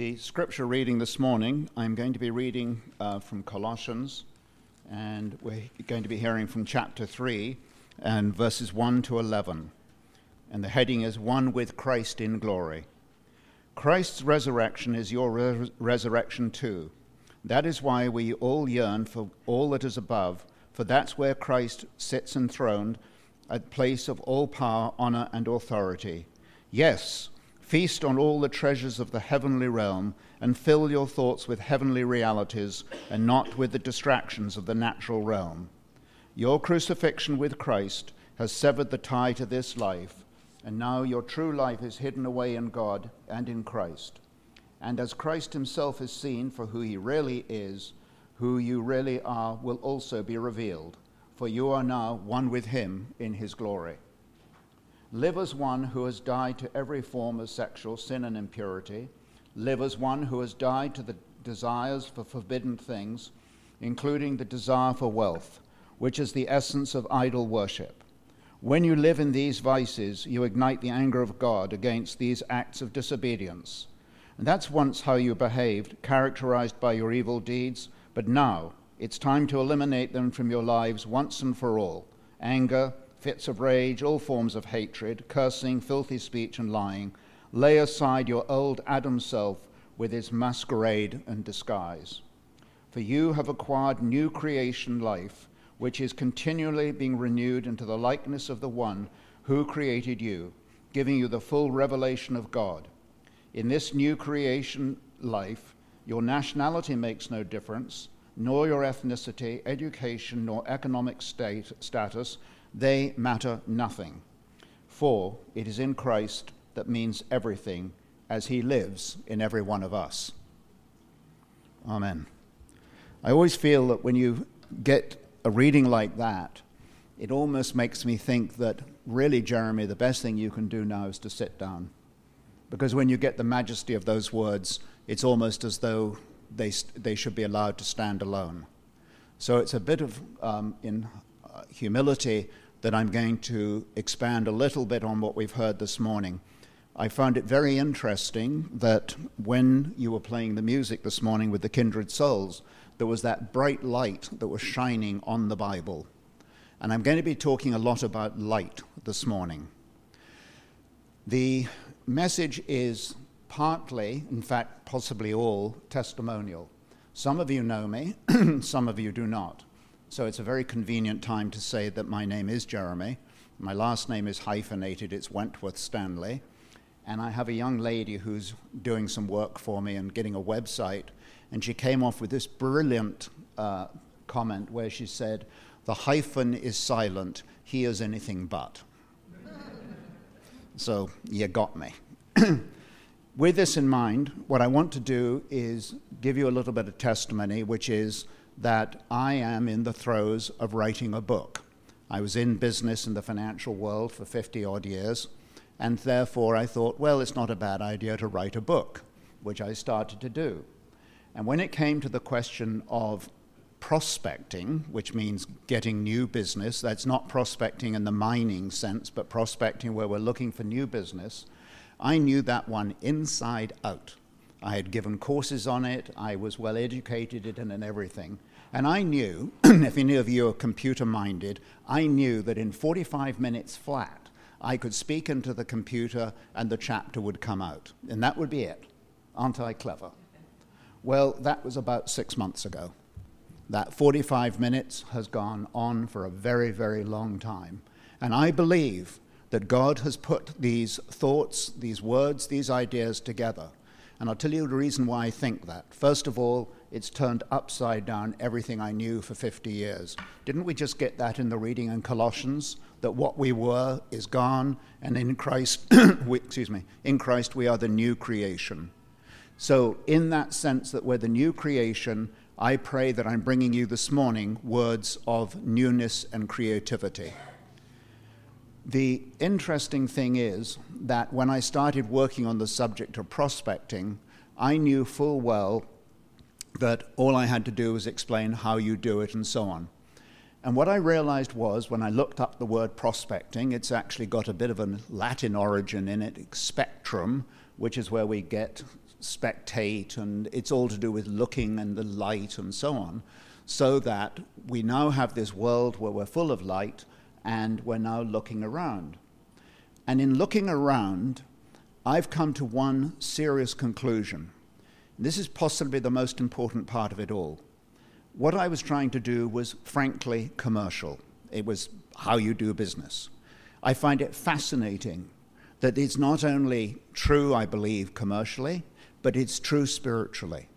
The scripture reading this morning, I'm going to be reading uh, from Colossians, and we're going to be hearing from chapter 3 and verses 1 to 11. And the heading is One with Christ in Glory. Christ's resurrection is your res- resurrection too. That is why we all yearn for all that is above, for that's where Christ sits enthroned a place of all power, honor, and authority. Yes, Feast on all the treasures of the heavenly realm and fill your thoughts with heavenly realities and not with the distractions of the natural realm. Your crucifixion with Christ has severed the tie to this life, and now your true life is hidden away in God and in Christ. And as Christ himself is seen for who he really is, who you really are will also be revealed, for you are now one with him in his glory. Live as one who has died to every form of sexual sin and impurity. Live as one who has died to the desires for forbidden things, including the desire for wealth, which is the essence of idol worship. When you live in these vices, you ignite the anger of God against these acts of disobedience. And that's once how you behaved, characterized by your evil deeds, but now it's time to eliminate them from your lives once and for all anger, fits of rage, all forms of hatred, cursing, filthy speech, and lying. Lay aside your old Adam self with his masquerade and disguise. For you have acquired new creation life, which is continually being renewed into the likeness of the one who created you, giving you the full revelation of God. In this new creation life, your nationality makes no difference, nor your ethnicity, education, nor economic state, status, they matter nothing. For it is in Christ that means everything as he lives in every one of us. Amen. I always feel that when you get a reading like that, it almost makes me think that really, Jeremy, the best thing you can do now is to sit down. Because when you get the majesty of those words, it's almost as though they, they should be allowed to stand alone. So it's a bit of, um, in uh, humility, that I'm going to expand a little bit on what we've heard this morning. I found it very interesting that when you were playing the music this morning with the Kindred Souls, there was that bright light that was shining on the Bible. And I'm going to be talking a lot about light this morning. The message is partly, in fact, possibly all, testimonial. Some of you know me, some of you do not. So it's a very convenient time to say that my name is Jeremy. My last name is hyphenated, it's Wentworth Stanley. And I have a young lady who's doing some work for me and getting a website. And she came off with this brilliant uh, comment where she said, The hyphen is silent, he is anything but. so you got me. with this in mind, what I want to do is give you a little bit of testimony, which is that I am in the throes of writing a book. I was in business in the financial world for 50 odd years, and therefore I thought, well, it's not a bad idea to write a book, which I started to do. And when it came to the question of prospecting, which means getting new business, that's not prospecting in the mining sense, but prospecting where we're looking for new business, I knew that one inside out. I had given courses on it, I was well educated in it and everything. And I knew, if any of you are computer minded, I knew that in 45 minutes flat, I could speak into the computer and the chapter would come out. And that would be it. Aren't I clever? Well, that was about six months ago. That 45 minutes has gone on for a very, very long time. And I believe that God has put these thoughts, these words, these ideas together. And I'll tell you the reason why I think that. First of all, it's turned upside down everything I knew for 50 years. Didn't we just get that in the reading in Colossians? That what we were is gone, and in Christ, we, excuse me, in Christ we are the new creation. So, in that sense that we're the new creation, I pray that I'm bringing you this morning words of newness and creativity. The interesting thing is that when I started working on the subject of prospecting, I knew full well that all I had to do was explain how you do it and so on. And what I realized was when I looked up the word prospecting, it's actually got a bit of a Latin origin in it, spectrum, which is where we get spectate, and it's all to do with looking and the light and so on, so that we now have this world where we're full of light and we're now looking around. And in looking around, I've come to one serious conclusion. This is possibly the most important part of it all. What I was trying to do was frankly commercial, it was how you do business. I find it fascinating that it's not only true, I believe, commercially, but it's true spiritually.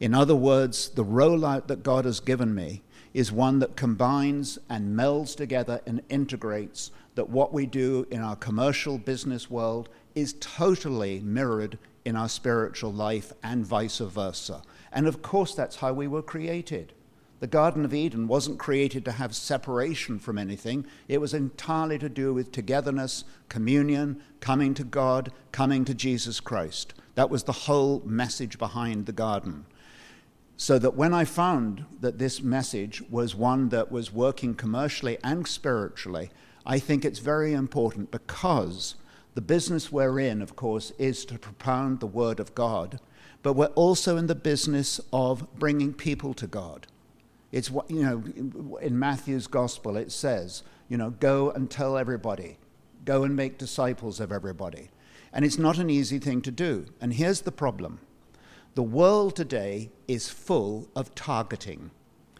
In other words, the rollout that God has given me is one that combines and melds together and integrates that what we do in our commercial business world is totally mirrored in our spiritual life and vice versa. And of course, that's how we were created. The Garden of Eden wasn't created to have separation from anything, it was entirely to do with togetherness, communion, coming to God, coming to Jesus Christ. That was the whole message behind the garden. So that when I found that this message was one that was working commercially and spiritually, I think it's very important because the business we're in, of course, is to propound the Word of God, but we're also in the business of bringing people to God. It's what, you know, in Matthew's gospel, it says, you know, go and tell everybody, go and make disciples of everybody. And it's not an easy thing to do. And here's the problem the world today is full of targeting.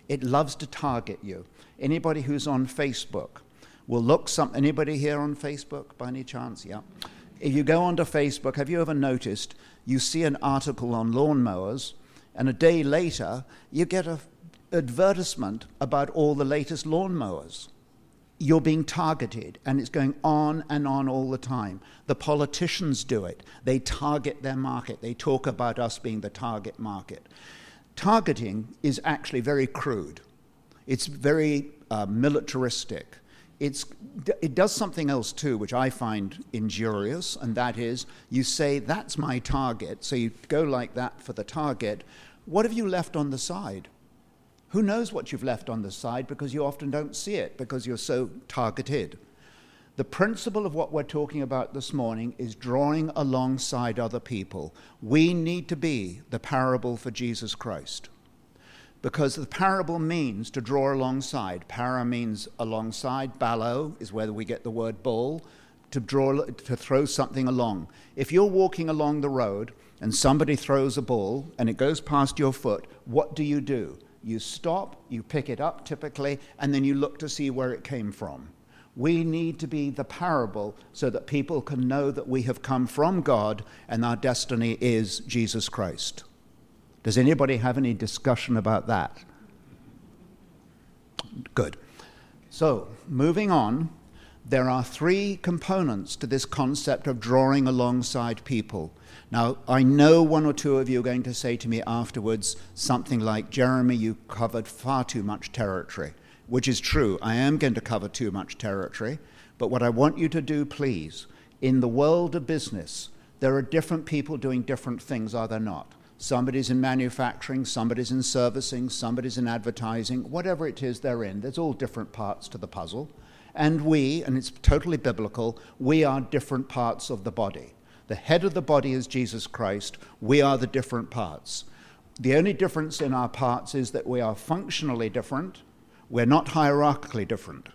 It loves to target you. Anybody who's on Facebook, will look some anybody here on Facebook by any chance? Yeah. If you go onto Facebook, have you ever noticed you see an article on lawnmowers and a day later you get an advertisement about all the latest lawnmowers? You're being targeted, and it's going on and on all the time. The politicians do it. They target their market. They talk about us being the target market. Targeting is actually very crude, it's very uh, militaristic it's, it does something else too, which I find injurious, and that is you say, That's my target. So you go like that for the target. What have you left on the side? Who knows what you've left on the side because you often don't see it because you're so targeted. The principle of what we're talking about this morning is drawing alongside other people. We need to be the parable for Jesus Christ because the parable means to draw alongside. Para means alongside. Ballo is where we get the word bull, to draw to throw something along. If you're walking along the road and somebody throws a ball and it goes past your foot, what do you do? You stop, you pick it up typically, and then you look to see where it came from. We need to be the parable so that people can know that we have come from God and our destiny is Jesus Christ. Does anybody have any discussion about that? Good. So, moving on, there are three components to this concept of drawing alongside people. Now, I know one or two of you are going to say to me afterwards something like, Jeremy, you covered far too much territory, which is true. I am going to cover too much territory. But what I want you to do, please, in the world of business, there are different people doing different things, are there not? Somebody's in manufacturing, somebody's in servicing, somebody's in advertising, whatever it is they're in. There's all different parts to the puzzle. And we, and it's totally biblical, we are different parts of the body. The head of the body is Jesus Christ. We are the different parts. The only difference in our parts is that we are functionally different. We're not hierarchically different.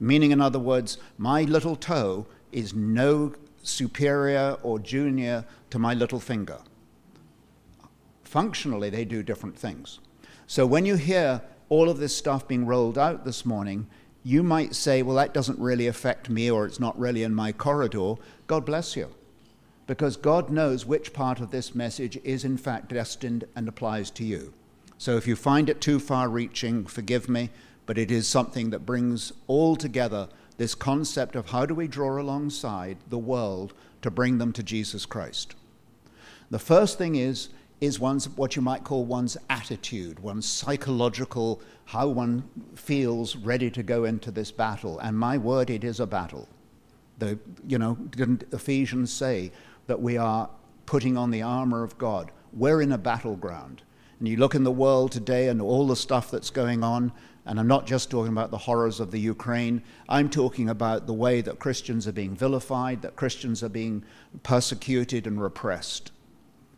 Meaning, in other words, my little toe is no superior or junior to my little finger functionally they do different things. So when you hear all of this stuff being rolled out this morning, you might say, well, that doesn't really affect me or it's not really in my corridor. God bless you. Because God knows which part of this message is in fact destined and applies to you. So if you find it too far reaching, forgive me, but it is something that brings all together this concept of how do we draw alongside the world to bring them to Jesus Christ. The first thing is is one's what you might call one's attitude, one's psychological, how one feels ready to go into this battle. And my word, it is a battle. The, you know, didn't Ephesians say that we are putting on the armor of God? We're in a battleground. And you look in the world today and all the stuff that's going on, and I'm not just talking about the horrors of the Ukraine, I'm talking about the way that Christians are being vilified, that Christians are being persecuted and repressed.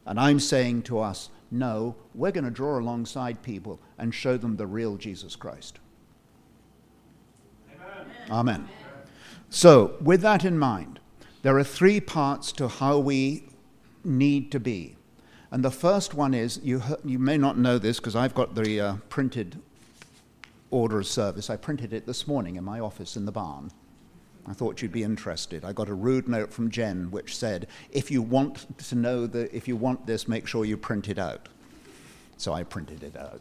And I'm saying to us, no, we're going to draw alongside people and show them the real Jesus Christ. Amen. Amen. So, with that in mind, there are three parts to how we need to be. And the first one is you, you may not know this because I've got the uh, printed order of service. I printed it this morning in my office in the barn. I thought you'd be interested. I got a rude note from Jen which said, if you want to know that, if you want this, make sure you print it out. So I printed it out.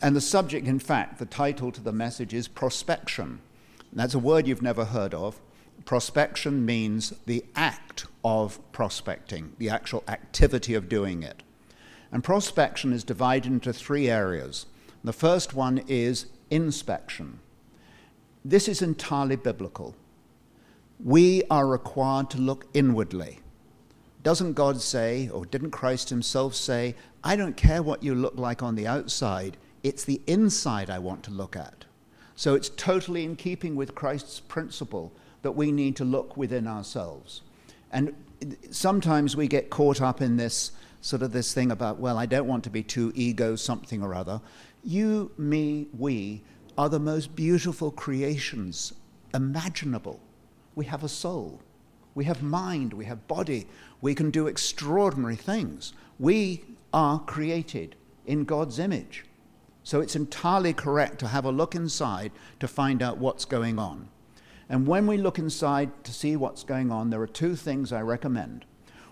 And the subject, in fact, the title to the message is prospection. That's a word you've never heard of. Prospection means the act of prospecting, the actual activity of doing it. And prospection is divided into three areas. The first one is inspection. This is entirely biblical. We are required to look inwardly. Doesn't God say, or didn't Christ himself say, I don't care what you look like on the outside, it's the inside I want to look at? So it's totally in keeping with Christ's principle that we need to look within ourselves. And sometimes we get caught up in this sort of this thing about, well, I don't want to be too ego something or other. You, me, we are the most beautiful creations imaginable. We have a soul, we have mind, we have body, we can do extraordinary things. We are created in God's image. So it's entirely correct to have a look inside to find out what's going on. And when we look inside to see what's going on, there are two things I recommend.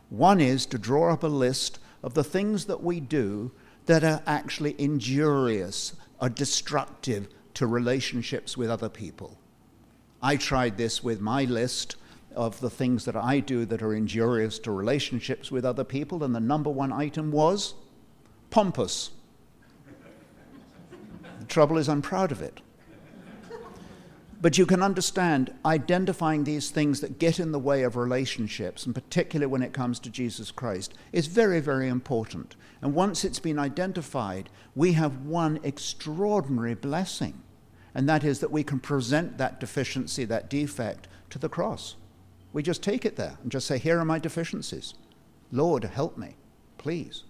One is to draw up a list of the things that we do that are actually injurious are destructive to relationships with other people. I tried this with my list of the things that I do that are injurious to relationships with other people, and the number one item was pompous. the trouble is, I'm proud of it. But you can understand identifying these things that get in the way of relationships, and particularly when it comes to Jesus Christ, is very, very important. And once it's been identified, we have one extraordinary blessing, and that is that we can present that deficiency, that defect, to the cross. We just take it there and just say, Here are my deficiencies. Lord, help me, please.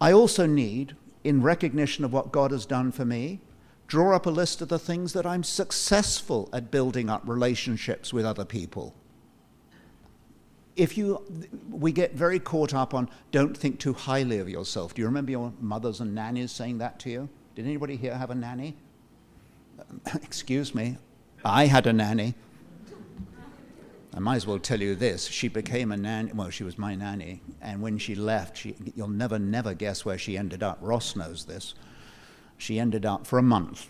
I also need, in recognition of what God has done for me, draw up a list of the things that I'm successful at building up relationships with other people. If you, we get very caught up on don't think too highly of yourself. Do you remember your mothers and nannies saying that to you? Did anybody here have a nanny? Um, excuse me, I had a nanny. I might as well tell you this. She became a nanny, well, she was my nanny, and when she left, she, you'll never, never guess where she ended up. Ross knows this she ended up for a month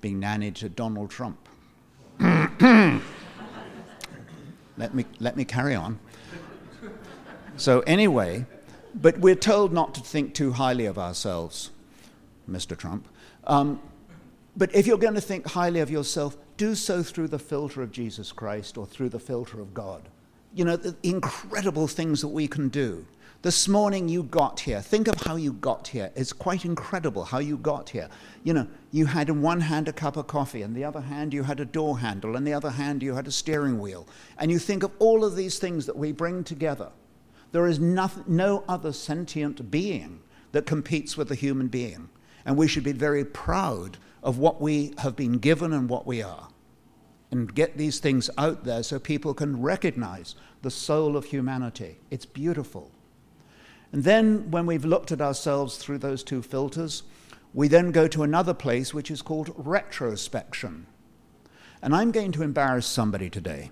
being nanny to Donald Trump. let, me, let me carry on. So, anyway, but we're told not to think too highly of ourselves, Mr. Trump. Um, but if you're going to think highly of yourself, do so through the filter of Jesus Christ or through the filter of God. You know, the incredible things that we can do. This morning you got here. Think of how you got here. It's quite incredible how you got here. You know, you had in one hand a cup of coffee, and the other hand you had a door handle, and the other hand you had a steering wheel. And you think of all of these things that we bring together. There is nothing, no other sentient being that competes with the human being. And we should be very proud of what we have been given and what we are. And get these things out there so people can recognize the soul of humanity. It's beautiful. And then, when we've looked at ourselves through those two filters, we then go to another place which is called retrospection. And I'm going to embarrass somebody today.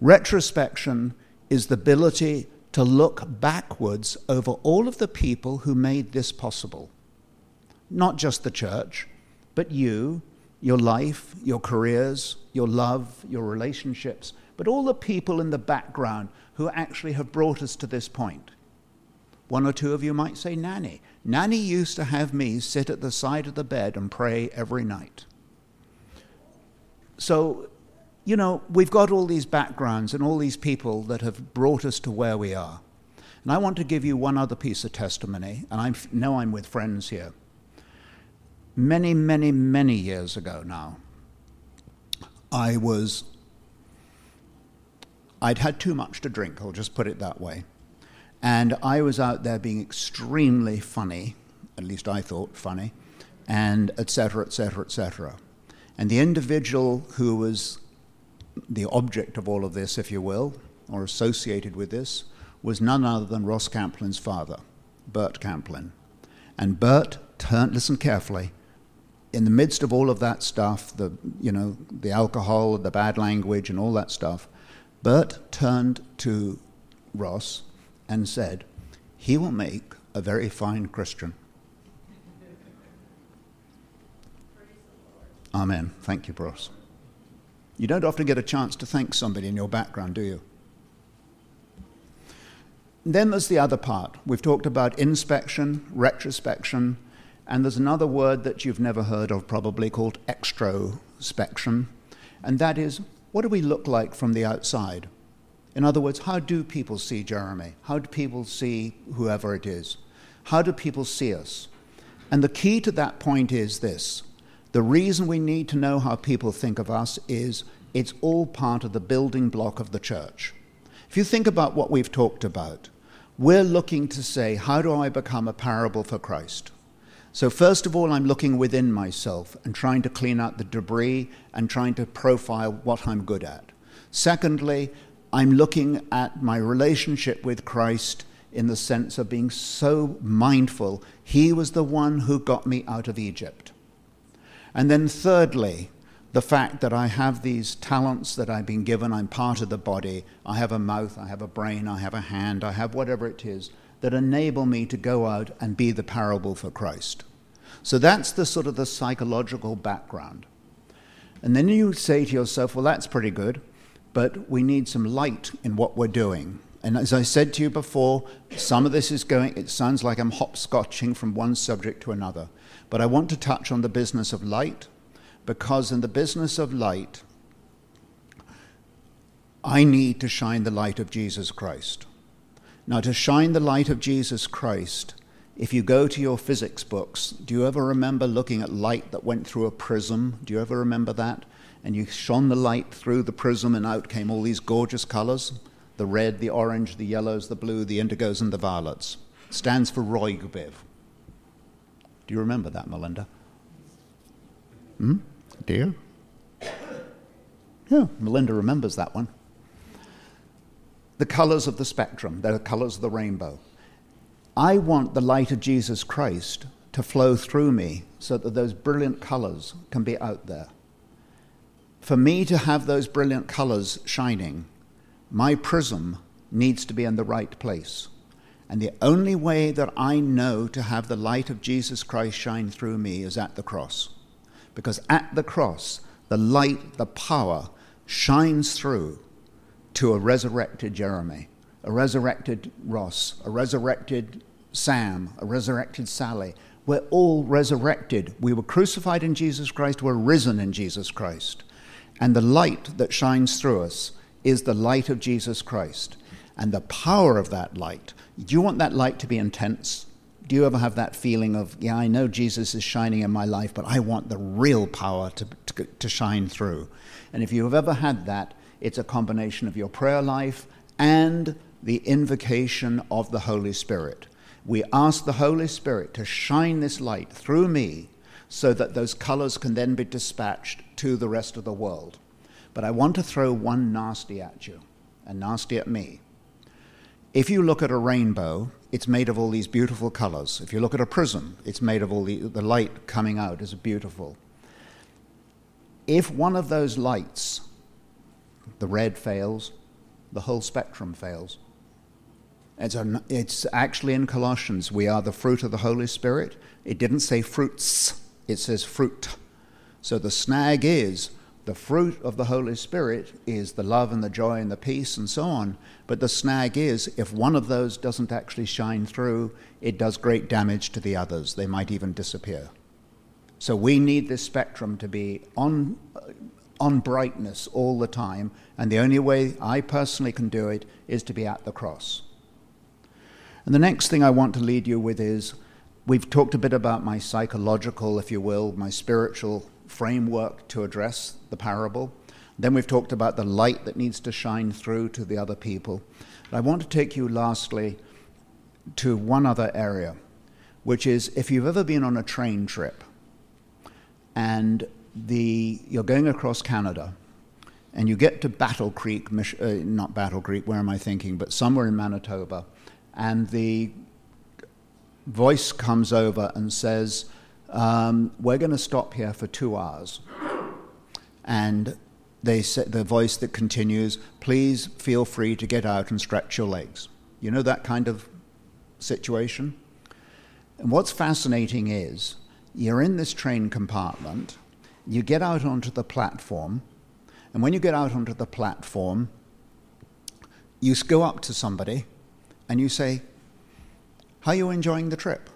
Retrospection is the ability to look backwards over all of the people who made this possible. Not just the church, but you, your life, your careers, your love, your relationships, but all the people in the background who actually have brought us to this point. One or two of you might say, Nanny. Nanny used to have me sit at the side of the bed and pray every night. So, you know, we've got all these backgrounds and all these people that have brought us to where we are. And I want to give you one other piece of testimony, and I know I'm with friends here. Many, many, many years ago now, I was, I'd had too much to drink, I'll just put it that way. And I was out there being extremely funny, at least I thought funny, and etc., etc., etc. And the individual who was the object of all of this, if you will, or associated with this, was none other than Ross Camplin's father, Bert Camplin. And Bert turned, listen carefully, in the midst of all of that stuff, the, you know, the alcohol, the bad language, and all that stuff, Bert turned to Ross and said, He will make a very fine Christian. Amen. Thank you, Ross. You don't often get a chance to thank somebody in your background, do you? Then there's the other part. We've talked about inspection, retrospection, and there's another word that you've never heard of probably called extrospection, and that is what do we look like from the outside? In other words, how do people see Jeremy? How do people see whoever it is? How do people see us? And the key to that point is this the reason we need to know how people think of us is it's all part of the building block of the church. If you think about what we've talked about, we're looking to say, how do I become a parable for Christ? So, first of all, I'm looking within myself and trying to clean out the debris and trying to profile what I'm good at. Secondly, I'm looking at my relationship with Christ in the sense of being so mindful. He was the one who got me out of Egypt. And then, thirdly, the fact that I have these talents that I've been given, I'm part of the body, I have a mouth, I have a brain, I have a hand, I have whatever it is that enable me to go out and be the parable for Christ. So that's the sort of the psychological background. And then you say to yourself, well, that's pretty good, but we need some light in what we're doing. And as I said to you before, some of this is going, it sounds like I'm hopscotching from one subject to another. But I want to touch on the business of light, because in the business of light, I need to shine the light of Jesus Christ. Now, to shine the light of Jesus Christ, if you go to your physics books, do you ever remember looking at light that went through a prism? Do you ever remember that? And you shone the light through the prism, and out came all these gorgeous colors the red, the orange, the yellows, the blue, the indigos, and the violets. Stands for Roygbiv. Do you remember that, Melinda? Hmm? Dear? Yeah, Melinda remembers that one the colors of the spectrum, the colors of the rainbow. I want the light of Jesus Christ to flow through me so that those brilliant colors can be out there. For me to have those brilliant colors shining, my prism needs to be in the right place. And the only way that I know to have the light of Jesus Christ shine through me is at the cross. Because at the cross, the light, the power shines through to a resurrected Jeremy, a resurrected Ross, a resurrected Sam, a resurrected Sally. We're all resurrected. We were crucified in Jesus Christ, we're risen in Jesus Christ. And the light that shines through us is the light of Jesus Christ. And the power of that light. Do you want that light to be intense? Do you ever have that feeling of, yeah, I know Jesus is shining in my life, but I want the real power to, to, to shine through? And if you've ever had that, it's a combination of your prayer life and the invocation of the Holy Spirit. We ask the Holy Spirit to shine this light through me so that those colors can then be dispatched to the rest of the world. But I want to throw one nasty at you, and nasty at me. If you look at a rainbow, it's made of all these beautiful colors. If you look at a prism, it's made of all the, the light coming out is beautiful. If one of those lights the red fails, the whole spectrum fails. It's, a, it's actually in Colossians, we are the fruit of the Holy Spirit. It didn't say fruits, it says fruit. So the snag is the fruit of the Holy Spirit is the love and the joy and the peace and so on. But the snag is if one of those doesn't actually shine through, it does great damage to the others. They might even disappear. So we need this spectrum to be on, on brightness all the time, and the only way I personally can do it is to be at the cross. And the next thing I want to lead you with is we've talked a bit about my psychological, if you will, my spiritual framework to address the parable. Then we've talked about the light that needs to shine through to the other people. I want to take you lastly to one other area, which is if you've ever been on a train trip and the, you're going across Canada and you get to Battle Creek, uh, not Battle Creek, where am I thinking, but somewhere in Manitoba, and the voice comes over and says, um, We're going to stop here for two hours. And they say, the voice that continues, Please feel free to get out and stretch your legs. You know that kind of situation? And what's fascinating is you're in this train compartment, you get out onto the platform, and when you get out onto the platform, you go up to somebody and you say, How are you enjoying the trip?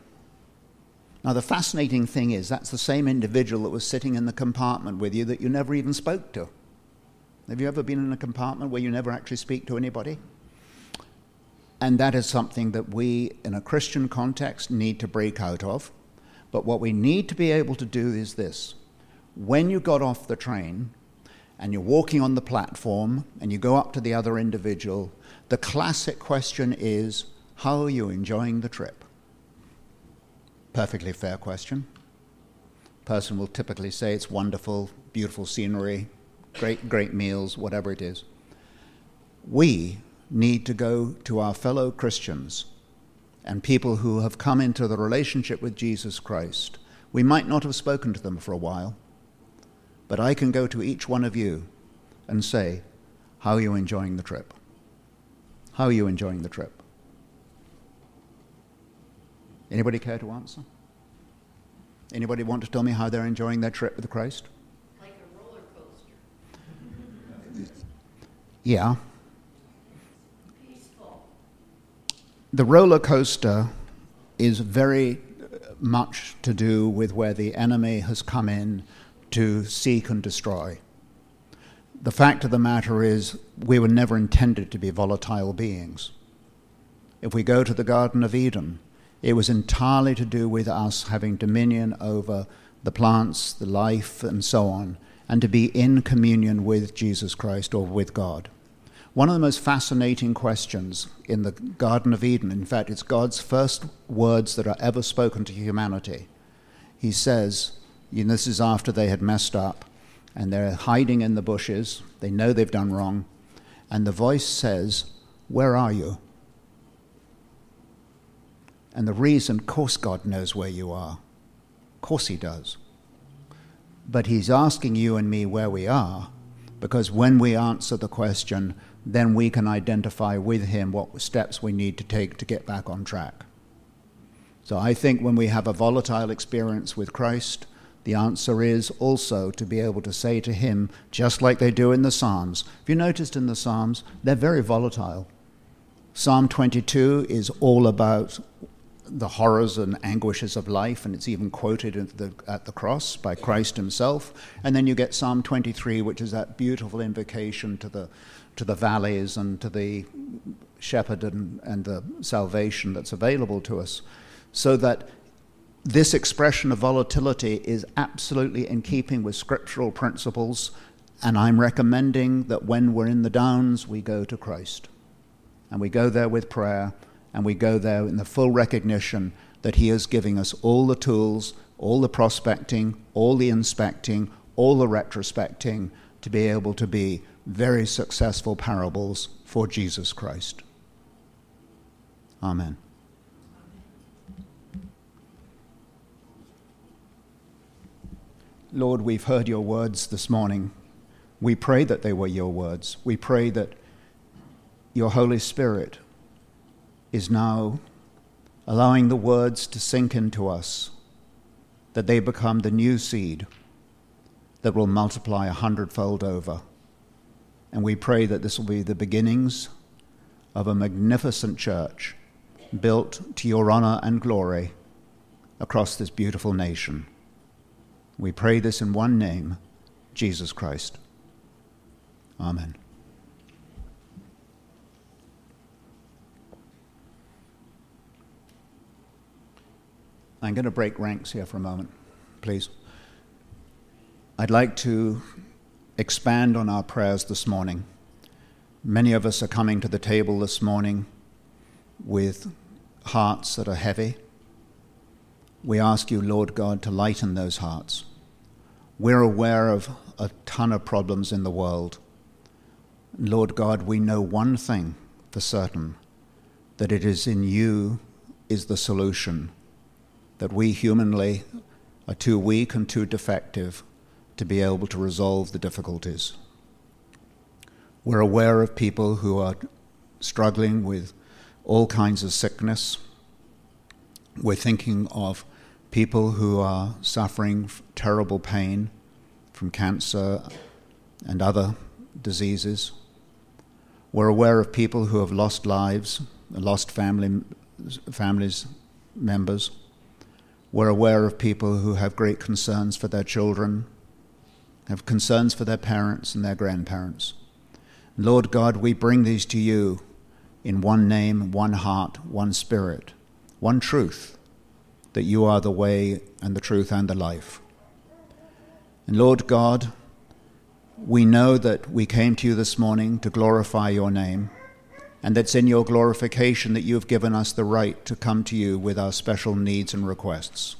Now, the fascinating thing is that's the same individual that was sitting in the compartment with you that you never even spoke to. Have you ever been in a compartment where you never actually speak to anybody? And that is something that we, in a Christian context, need to break out of. But what we need to be able to do is this when you got off the train and you're walking on the platform and you go up to the other individual, the classic question is, How are you enjoying the trip? Perfectly fair question. Person will typically say it's wonderful, beautiful scenery, great, great meals, whatever it is. We need to go to our fellow Christians and people who have come into the relationship with Jesus Christ. We might not have spoken to them for a while, but I can go to each one of you and say, How are you enjoying the trip? How are you enjoying the trip? Anybody care to answer? Anybody want to tell me how they're enjoying their trip with Christ? Like a roller coaster. Yeah. Peaceful. The roller coaster is very much to do with where the enemy has come in to seek and destroy. The fact of the matter is, we were never intended to be volatile beings. If we go to the Garden of Eden, it was entirely to do with us having dominion over the plants, the life, and so on, and to be in communion with Jesus Christ or with God. One of the most fascinating questions in the Garden of Eden, in fact, it's God's first words that are ever spoken to humanity. He says, and this is after they had messed up, and they're hiding in the bushes, they know they've done wrong, and the voice says, Where are you? And the reason, of course, God knows where you are. Of course, He does. But He's asking you and me where we are, because when we answer the question, then we can identify with Him what steps we need to take to get back on track. So I think when we have a volatile experience with Christ, the answer is also to be able to say to Him, just like they do in the Psalms. Have you noticed in the Psalms, they're very volatile. Psalm 22 is all about the horrors and anguishes of life, and it's even quoted at the, at the cross by Christ himself. And then you get Psalm 23, which is that beautiful invocation to the, to the valleys and to the shepherd and, and the salvation that's available to us. So that this expression of volatility is absolutely in keeping with scriptural principles, and I'm recommending that when we're in the downs, we go to Christ. And we go there with prayer and we go there in the full recognition that He is giving us all the tools, all the prospecting, all the inspecting, all the retrospecting to be able to be very successful parables for Jesus Christ. Amen. Lord, we've heard your words this morning. We pray that they were your words. We pray that your Holy Spirit is now allowing the words to sink into us, that they become the new seed that will multiply a hundredfold over. And we pray that this will be the beginnings of a magnificent church built to your honor and glory across this beautiful nation. We pray this in one name, Jesus Christ. Amen. I'm going to break ranks here for a moment, please. I'd like to expand on our prayers this morning. Many of us are coming to the table this morning with hearts that are heavy. We ask you, Lord God, to lighten those hearts. We're aware of a ton of problems in the world. Lord God, we know one thing for certain that it is in you is the solution, that we humanly are too weak and too defective to be able to resolve the difficulties. We're aware of people who are struggling with all kinds of sickness. We're thinking of people who are suffering terrible pain from cancer and other diseases. We're aware of people who have lost lives, lost family, families, members. We're aware of people who have great concerns for their children, have concerns for their parents and their grandparents. Lord God, we bring these to you in one name, one heart, one spirit, one truth that you are the way and the truth and the life. And Lord God, we know that we came to you this morning to glorify your name, and that's in your glorification that you have given us the right to come to you with our special needs and requests.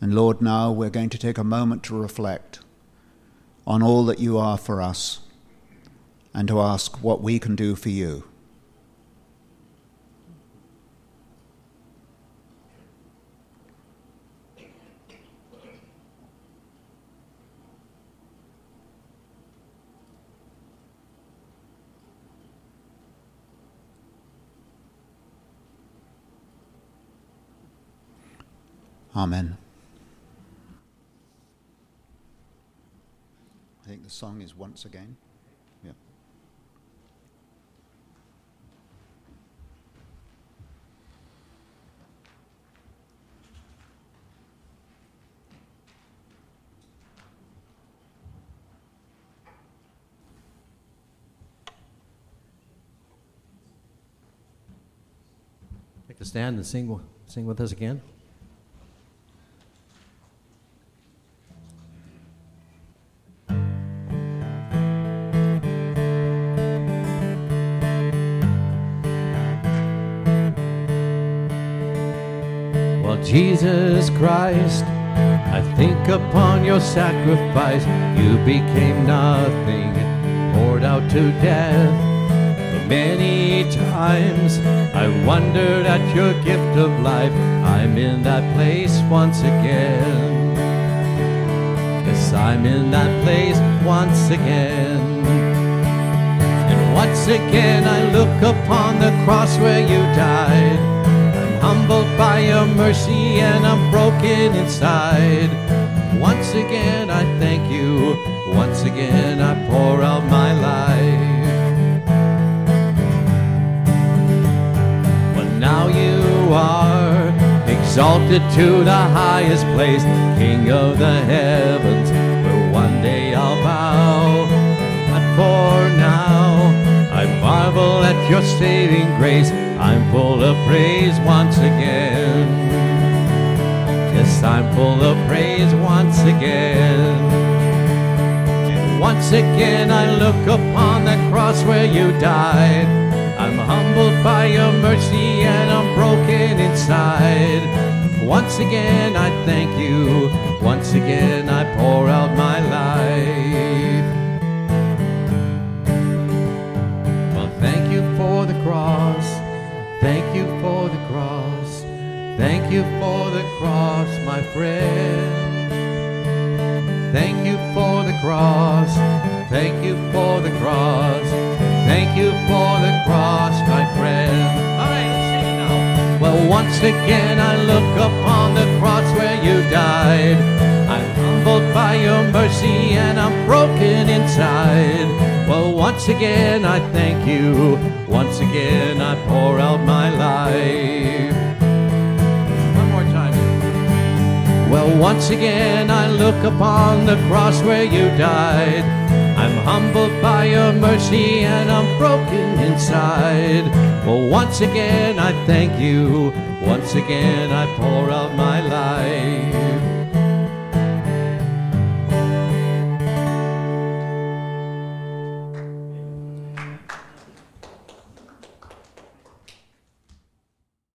And Lord, now we're going to take a moment to reflect on all that you are for us and to ask what we can do for you. Amen. I think the song is once again. Yeah. Take the stand and sing, sing with us again. Christ. I think upon your sacrifice. You became nothing, poured out to death. Many times I wondered at your gift of life. I'm in that place once again. Yes, I'm in that place once again. And once again I look upon the cross where you died humbled by your mercy and I'm broken inside. Once again I thank you, once again I pour out my life. But now you are exalted to the highest place, King of the heavens, where one day I'll bow. But for now, marvel at your saving grace I'm full of praise once again. Yes, I'm full of praise once again. And once again I look upon the cross where you died. I'm humbled by your mercy and I'm broken inside. Once again I thank you. Once again I pour out my life. You for the cross, my friend. Thank you for the cross. Thank you for the cross. Thank you for the cross, my friend. All right, let's sing it now. Well, once again I look upon the cross where you died. I'm humbled by your mercy and I'm broken inside. Well, once again I thank you. Once again I pour out my life. Well, once again I look upon the cross where you died. I'm humbled by your mercy and I'm broken inside. Well, once again I thank you. Once again I pour out my life.